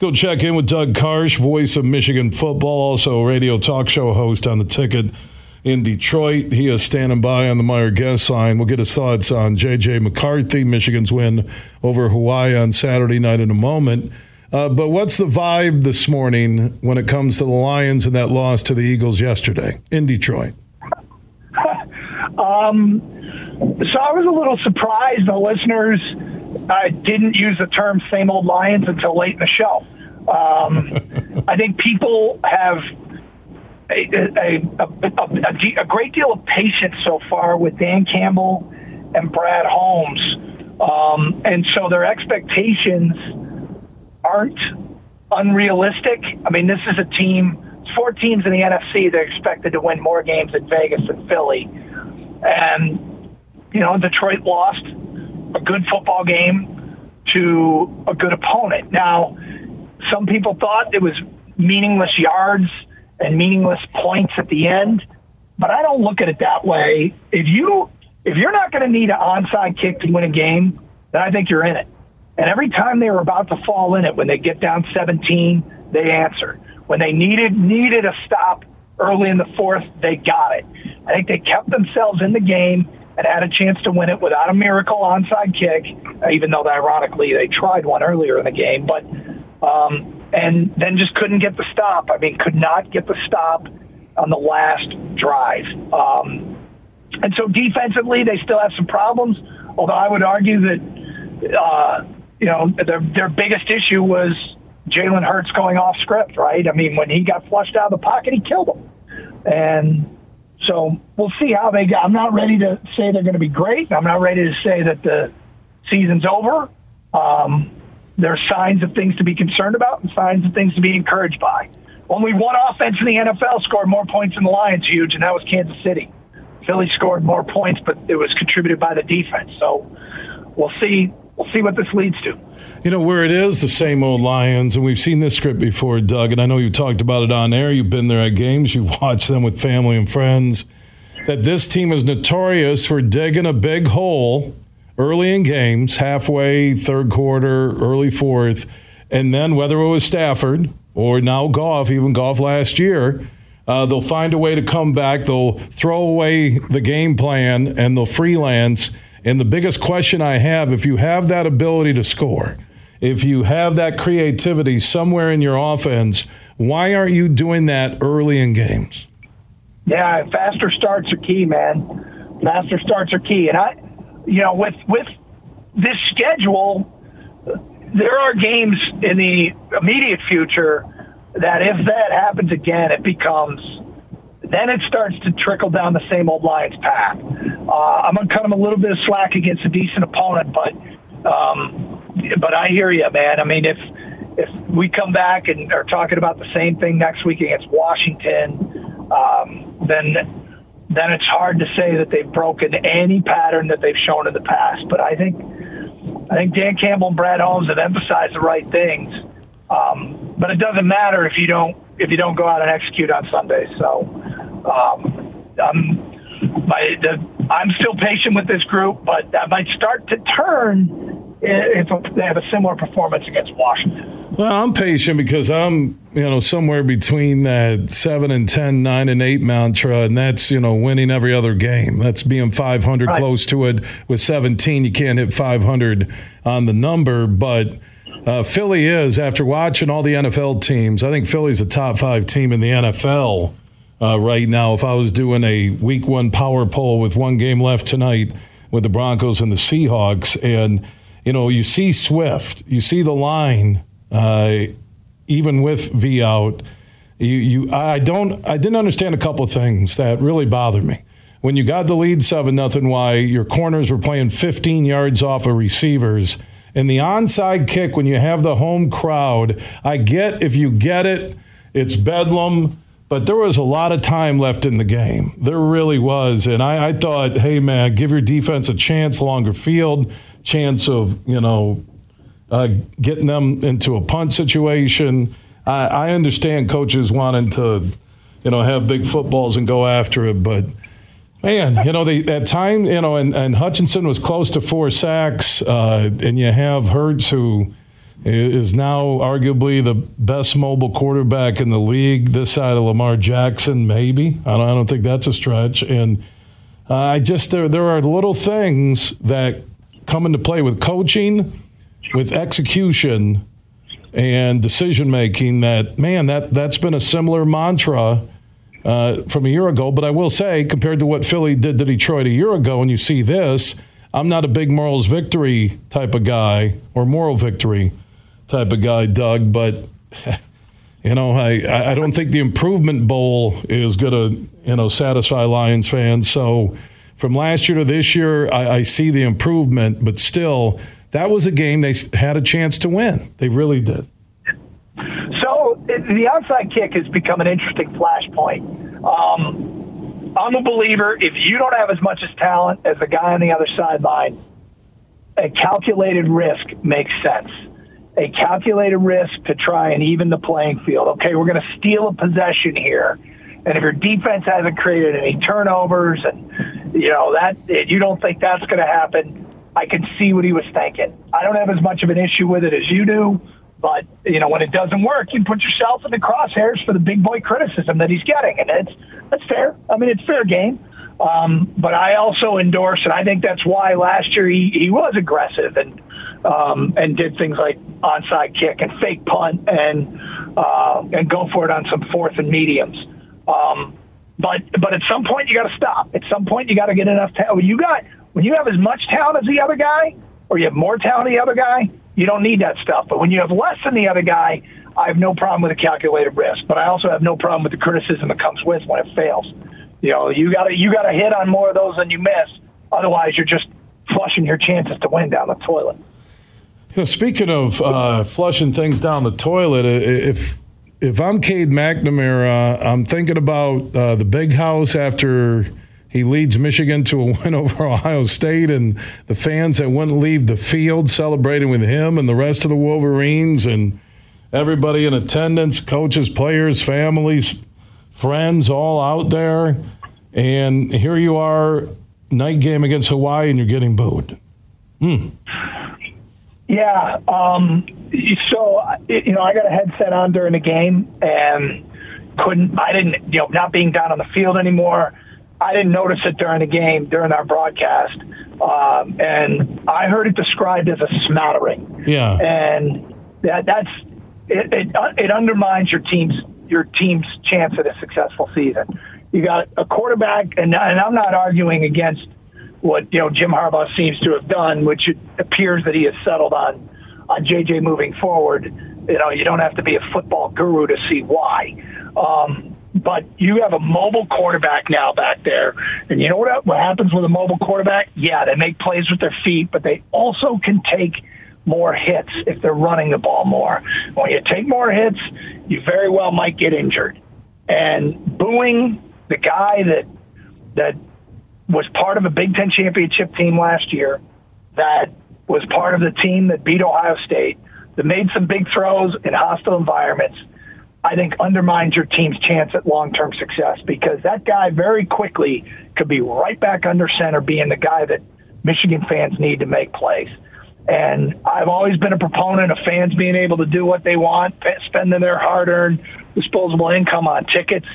go check in with Doug Karsch, voice of Michigan football, also a radio talk show host on the ticket in Detroit. He is standing by on the Meijer guest line. We'll get his thoughts on J.J. McCarthy, Michigan's win over Hawaii on Saturday night in a moment. Uh, but what's the vibe this morning when it comes to the Lions and that loss to the Eagles yesterday in Detroit? um, so I was a little surprised the listeners uh, didn't use the term "same old Lions" until late in the show. Um, I think people have a, a, a, a, great deal of patience so far with Dan Campbell and Brad Holmes. Um, and so their expectations aren't unrealistic. I mean, this is a team, four teams in the NFC, they're expected to win more games in Vegas than Philly. And, you know, Detroit lost a good football game to a good opponent. Now, some people thought it was meaningless yards and meaningless points at the end. But I don't look at it that way. If you if you're not going to need an onside kick to win a game, then I think you're in it. And every time they were about to fall in it, when they get down 17, they answer. When they needed needed a stop early in the fourth, they got it. I think they kept themselves in the game and had a chance to win it without a miracle onside kick, even though ironically they tried one earlier in the game. But um, and then just couldn't get the stop. I mean, could not get the stop on the last drive. Um, and so defensively, they still have some problems. Although I would argue that, uh, you know, their their biggest issue was Jalen Hurts going off script. Right? I mean, when he got flushed out of the pocket, he killed him. And so we'll see how they go. I'm not ready to say they're going to be great. I'm not ready to say that the season's over. Um, there are signs of things to be concerned about and signs of things to be encouraged by. Only one offense in the NFL scored more points than the Lions, huge, and that was Kansas City. Philly scored more points, but it was contributed by the defense. So we'll see. We'll see what this leads to. You know where it is the same old Lions, and we've seen this script before, Doug. And I know you've talked about it on air. You've been there at games. you've watched them with family and friends. That this team is notorious for digging a big hole early in games, halfway, third quarter, early fourth, and then whether it was Stafford or now Goff, even Goff last year, uh, they'll find a way to come back. They'll throw away the game plan and they'll freelance. And the biggest question I have if you have that ability to score, if you have that creativity somewhere in your offense, why aren't you doing that early in games? Yeah, faster starts are key, man. Faster starts are key. And I, you know, with with this schedule, there are games in the immediate future that if that happens again, it becomes then it starts to trickle down the same old Lions path. Uh, I'm gonna cut them a little bit of slack against a decent opponent, but um, but I hear you, man. I mean, if if we come back and are talking about the same thing next week against Washington, um, then then it's hard to say that they've broken any pattern that they've shown in the past. But I think I think Dan Campbell and Brad Holmes have emphasized the right things. Um, but it doesn't matter if you don't if you don't go out and execute on Sunday. So um, I'm my, the, I'm still patient with this group, but that might start to turn if they have a similar performance against Washington. Well, I'm patient because I'm, you know, somewhere between that seven and 10, nine and eight mantra, and that's, you know, winning every other game. That's being 500 right. close to it. With 17, you can't hit 500 on the number, but. Uh, Philly is, after watching all the NFL teams, I think Philly's a top five team in the NFL uh, right now. If I was doing a week one power poll with one game left tonight with the Broncos and the Seahawks, and you know, you see Swift, you see the line, uh, even with V out. You, you, I don't, I didn't understand a couple of things that really bothered me. When you got the lead seven nothing, why your corners were playing 15 yards off of receivers, and the onside kick when you have the home crowd. I get if you get it, it's bedlam. But there was a lot of time left in the game. There really was. And I, I thought, hey, man, give your defense a chance, longer field chance of you know uh, getting them into a punt situation. I, I understand coaches wanting to you know have big footballs and go after it, but man, you know they, at time you know and, and Hutchinson was close to four sacks, uh, and you have Hurts who is now arguably the best mobile quarterback in the league. This side of Lamar Jackson, maybe. I don't, I don't think that's a stretch. And uh, I just there there are little things that come into play with coaching, with execution, and decision making. That man, that that's been a similar mantra. Uh, from a year ago, but I will say, compared to what Philly did to Detroit a year ago, and you see this, I'm not a big morals victory type of guy or moral victory type of guy, Doug. But you know, I I don't think the improvement bowl is going to you know satisfy Lions fans. So from last year to this year, I, I see the improvement, but still, that was a game they had a chance to win. They really did. So the onside kick has become an interesting flashpoint. Um, I'm a believer if you don't have as much as talent as the guy on the other sideline, a calculated risk makes sense a calculated risk to try and even the playing field. Okay, we're going to steal a possession here. And if your defense hasn't created any turnovers and, you know, that you don't think that's going to happen, I can see what he was thinking. I don't have as much of an issue with it as you do. But, you know, when it doesn't work, you put yourself in the crosshairs for the big boy criticism that he's getting. And it's, that's fair. I mean, it's fair game. Um, but I also endorse, and I think that's why last year he, he was aggressive and um, and did things like onside kick and fake punt and uh, and go for it on some fourth and mediums. Um, but but at some point you got to stop. At some point you got to get enough talent. You got when you have as much talent as the other guy, or you have more talent than the other guy, you don't need that stuff. But when you have less than the other guy, I have no problem with a calculated risk. But I also have no problem with the criticism that comes with when it fails. You know, you got to you got to hit on more of those than you miss. Otherwise, you're just flushing your chances to win down the toilet. You know, speaking of uh, flushing things down the toilet, if if I'm Cade McNamara, I'm thinking about uh, the big house after he leads Michigan to a win over Ohio State, and the fans that wouldn't leave the field celebrating with him and the rest of the Wolverines, and everybody in attendance, coaches, players, families, friends, all out there. And here you are, night game against Hawaii, and you're getting booed. Hmm. Yeah. Um, so, you know, I got a headset on during the game and couldn't, I didn't, you know, not being down on the field anymore. I didn't notice it during the game, during our broadcast. Um, and I heard it described as a smattering. Yeah. And that, that's, it, it, it undermines your team's, your team's chance at a successful season. You got a quarterback, and, and I'm not arguing against what you know Jim Harbaugh seems to have done, which it appears that he has settled on on JJ moving forward. You know, you don't have to be a football guru to see why. Um, but you have a mobile quarterback now back there, and you know what what happens with a mobile quarterback? Yeah, they make plays with their feet, but they also can take more hits if they're running the ball more. When you take more hits, you very well might get injured. And booing the guy that that was part of a Big Ten championship team last year that was part of the team that beat Ohio State, that made some big throws in hostile environments, I think undermines your team's chance at long term success because that guy very quickly could be right back under center, being the guy that Michigan fans need to make plays. And I've always been a proponent of fans being able to do what they want, spending their hard earned disposable income on tickets.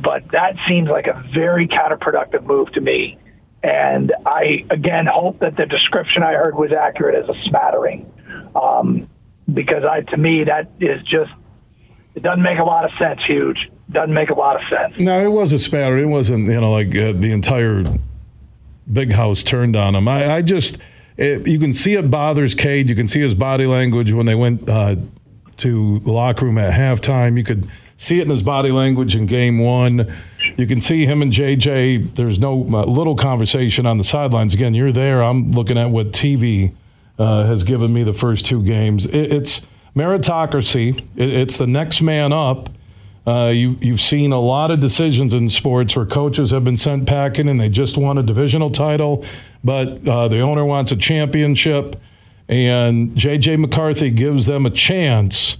But that seems like a very counterproductive move to me. And I, again, hope that the description I heard was accurate as a smattering. Um, because I, to me, that is just, it doesn't make a lot of sense, huge. Doesn't make a lot of sense. No, it was a smattering. It wasn't, you know, like uh, the entire big house turned on him. I, I just, it, you can see it bothers Cade. You can see his body language when they went uh, to the locker room at halftime. You could see it in his body language in game one. You can see him and JJ. There's no uh, little conversation on the sidelines. Again, you're there. I'm looking at what TV uh, has given me the first two games. It, it's meritocracy. It, it's the next man up. Uh, you, you've seen a lot of decisions in sports where coaches have been sent packing and they just won a divisional title, but uh, the owner wants a championship, and J.J. McCarthy gives them a chance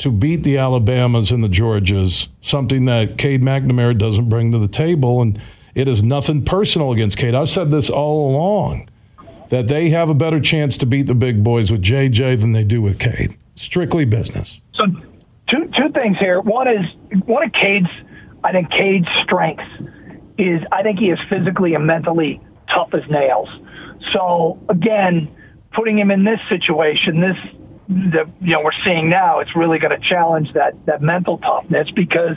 to beat the Alabamas and the Georgias, something that Cade McNamara doesn't bring to the table. And it is nothing personal against Cade. I've said this all along that they have a better chance to beat the big boys with JJ than they do with Cade. strictly business. So, two two things here. One is one of Cade's, I think Cade's strengths is I think he is physically and mentally tough as nails. So again, putting him in this situation, this that you know we're seeing now, it's really going to challenge that that mental toughness because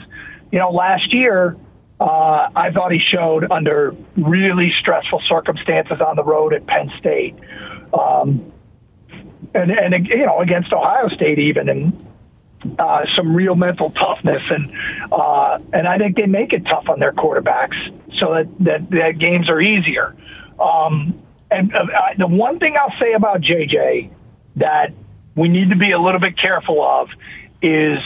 you know last year uh, I thought he showed under really stressful circumstances on the road at Penn State, um, and and you know against Ohio State even and. Uh, some real mental toughness, and uh, and I think they make it tough on their quarterbacks so that that, that games are easier. Um, and uh, the one thing I'll say about JJ that we need to be a little bit careful of is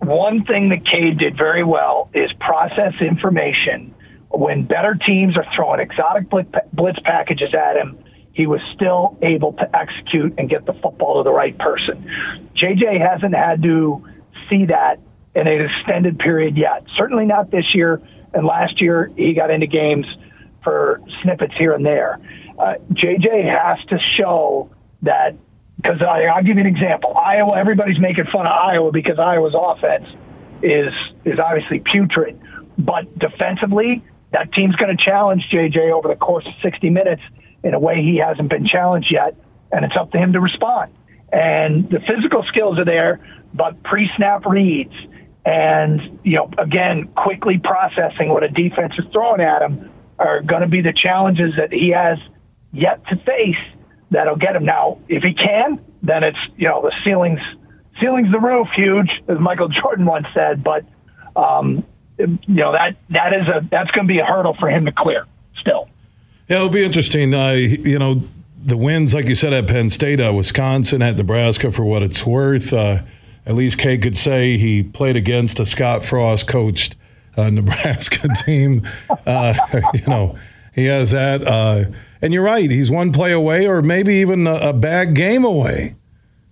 one thing that Cade did very well is process information. When better teams are throwing exotic blitz packages at him, he was still able to execute and get the football to the right person. JJ hasn't had to see that in an extended period yet. Certainly not this year. And last year, he got into games for snippets here and there. Uh, JJ has to show that because I'll give you an example. Iowa, everybody's making fun of Iowa because Iowa's offense is is obviously putrid, but defensively, that team's going to challenge JJ over the course of 60 minutes in a way he hasn't been challenged yet, and it's up to him to respond. And the physical skills are there, but pre-snap reads and you know again quickly processing what a defense is throwing at him are going to be the challenges that he has yet to face that'll get him. Now, if he can, then it's you know the ceilings ceilings the roof huge, as Michael Jordan once said. But um, you know that that is a that's going to be a hurdle for him to clear still. Yeah, it'll be interesting. Uh, you know, the wins, like you said, at Penn State, uh, Wisconsin, at Nebraska, for what it's worth. Uh, at least Cade could say he played against a Scott Frost coached uh, Nebraska team. Uh, you know, he has that. Uh, and you're right, he's one play away, or maybe even a, a bad game away,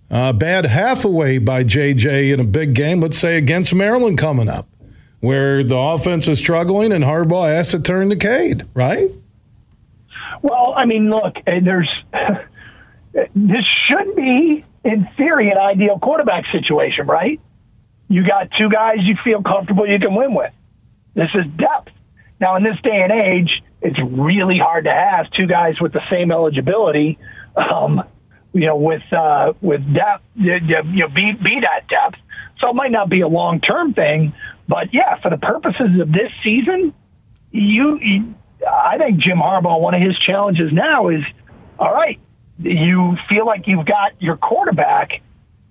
a bad half away by JJ in a big game. Let's say against Maryland coming up, where the offense is struggling and Harbaugh has to turn to Cade, right? Well, I mean, look, there's this should be, in theory, an ideal quarterback situation, right? You got two guys you feel comfortable you can win with. This is depth. Now, in this day and age, it's really hard to have two guys with the same eligibility. Um, you know, with uh, with depth, you know, be be that depth. So it might not be a long term thing, but yeah, for the purposes of this season, you, you, I think Jim Harbaugh, one of his challenges now is, all right, you feel like you've got your quarterback.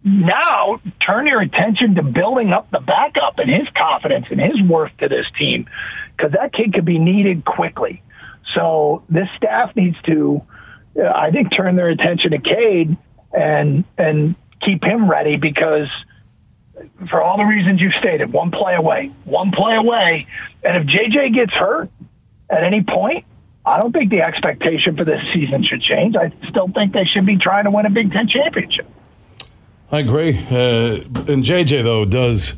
Now turn your attention to building up the backup and his confidence and his worth to this team because that kid could be needed quickly. So this staff needs to, uh, I think, turn their attention to Cade and and keep him ready because for all the reasons you stated, one play away, one play away, and if JJ gets hurt at any point, I don't think the expectation for this season should change. I still think they should be trying to win a Big Ten championship. I agree. Uh, and JJ though does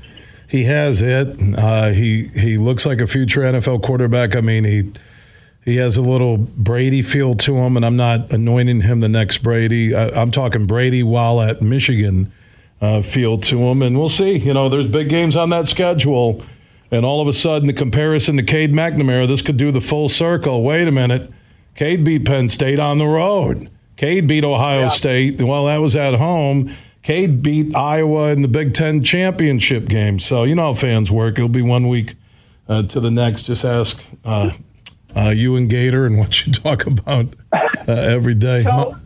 he has it. Uh, he he looks like a future NFL quarterback. I mean, he he has a little Brady feel to him, and I'm not anointing him the next Brady. I, am talking Brady while at Michigan uh, feel to him, and we'll see. You know, there's big games on that schedule, and all of a sudden, the comparison to Cade McNamara, this could do the full circle. Wait a minute, Cade beat Penn State on the road. Cade beat Ohio yeah. State. Well, that was at home. Cade beat Iowa in the Big Ten championship game. So you know how fans work. It'll be one week uh, to the next. Just ask uh, uh, you and Gator and what you talk about uh, every day. So,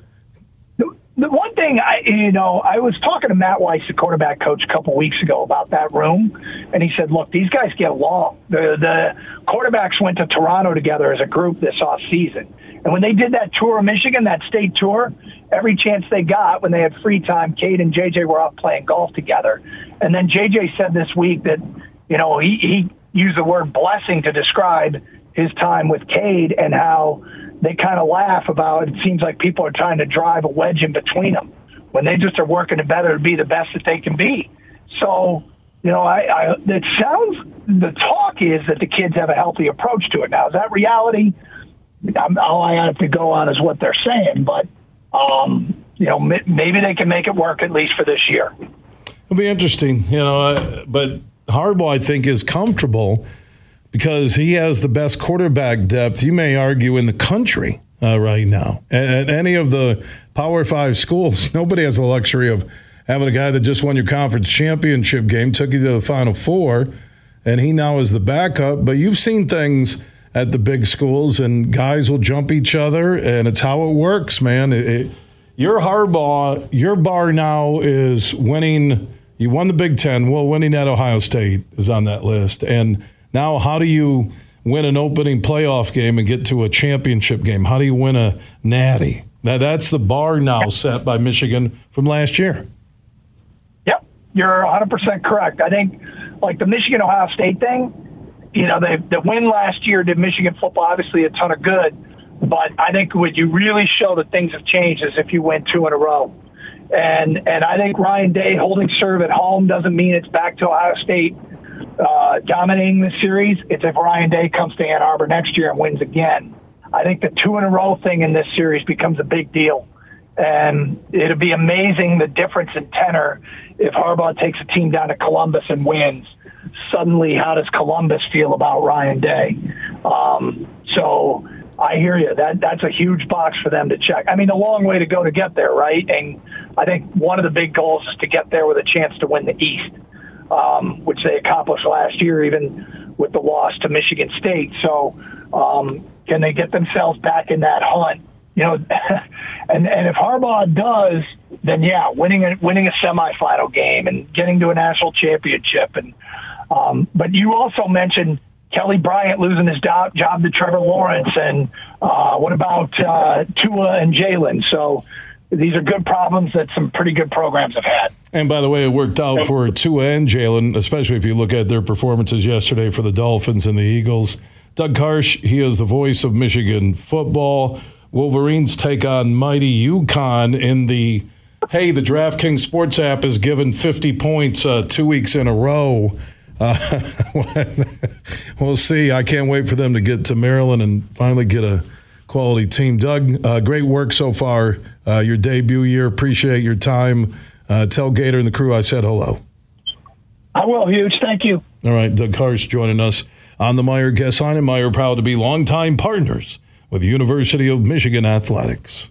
the, the one thing I, you know, I was talking to Matt Weiss, the quarterback coach, a couple weeks ago about that room, and he said, "Look, these guys get along. The the quarterbacks went to Toronto together as a group this off season." And when they did that tour of Michigan, that state tour, every chance they got when they had free time, Cade and JJ were out playing golf together. And then JJ said this week that, you know, he, he used the word blessing to describe his time with Cade and how they kind of laugh about it seems like people are trying to drive a wedge in between them when they just are working to better to be the best that they can be. So, you know, I, I it sounds the talk is that the kids have a healthy approach to it. Now, is that reality? I'm, all I have to go on is what they're saying, but um, you know, maybe they can make it work at least for this year. It'll be interesting, you know. Uh, but Harbaugh, I think, is comfortable because he has the best quarterback depth. You may argue in the country uh, right now. At, at any of the Power Five schools, nobody has the luxury of having a guy that just won your conference championship game, took you to the Final Four, and he now is the backup. But you've seen things at the big schools, and guys will jump each other, and it's how it works, man. It, it, your Harbaugh, your bar now is winning. You won the Big Ten. Well, winning at Ohio State is on that list. And now, how do you win an opening playoff game and get to a championship game? How do you win a natty? Now, that's the bar now set by Michigan from last year. Yep, you're 100% correct. I think, like the Michigan Ohio State thing, you know, the win last year did Michigan football obviously a ton of good but I think what you really show that things have changed is if you win two in a row. And and I think Ryan Day holding serve at home doesn't mean it's back to Ohio State uh, dominating the series. It's if Ryan Day comes to Ann Arbor next year and wins again. I think the two in a row thing in this series becomes a big deal. And it'd be amazing the difference in tenor if Harbaugh takes a team down to Columbus and wins. Suddenly, how does Columbus feel about Ryan Day? Um, so I hear you. That that's a huge box for them to check. I mean, a long way to go to get there, right? And I think one of the big goals is to get there with a chance to win the East, um, which they accomplished last year, even with the loss to Michigan State. So, um, can they get themselves back in that hunt? You know, and and if Harbaugh does, then yeah, winning a winning a semifinal game and getting to a national championship. And um, but you also mentioned Kelly Bryant losing his job, job to Trevor Lawrence, and uh, what about uh, Tua and Jalen? So these are good problems that some pretty good programs have had. And by the way, it worked out for Tua and Jalen, especially if you look at their performances yesterday for the Dolphins and the Eagles. Doug Karsch, he is the voice of Michigan football. Wolverines take on mighty UConn in the hey, the DraftKings Sports app has given 50 points uh, two weeks in a row. Uh, we'll see. I can't wait for them to get to Maryland and finally get a quality team. Doug, uh, great work so far. Uh, your debut year. Appreciate your time. Uh, tell Gator and the crew I said hello. I will, huge. Thank you. All right, Doug Karsch joining us on the Meijer Guest line, and Meijer proud to be longtime partners with the University of Michigan Athletics.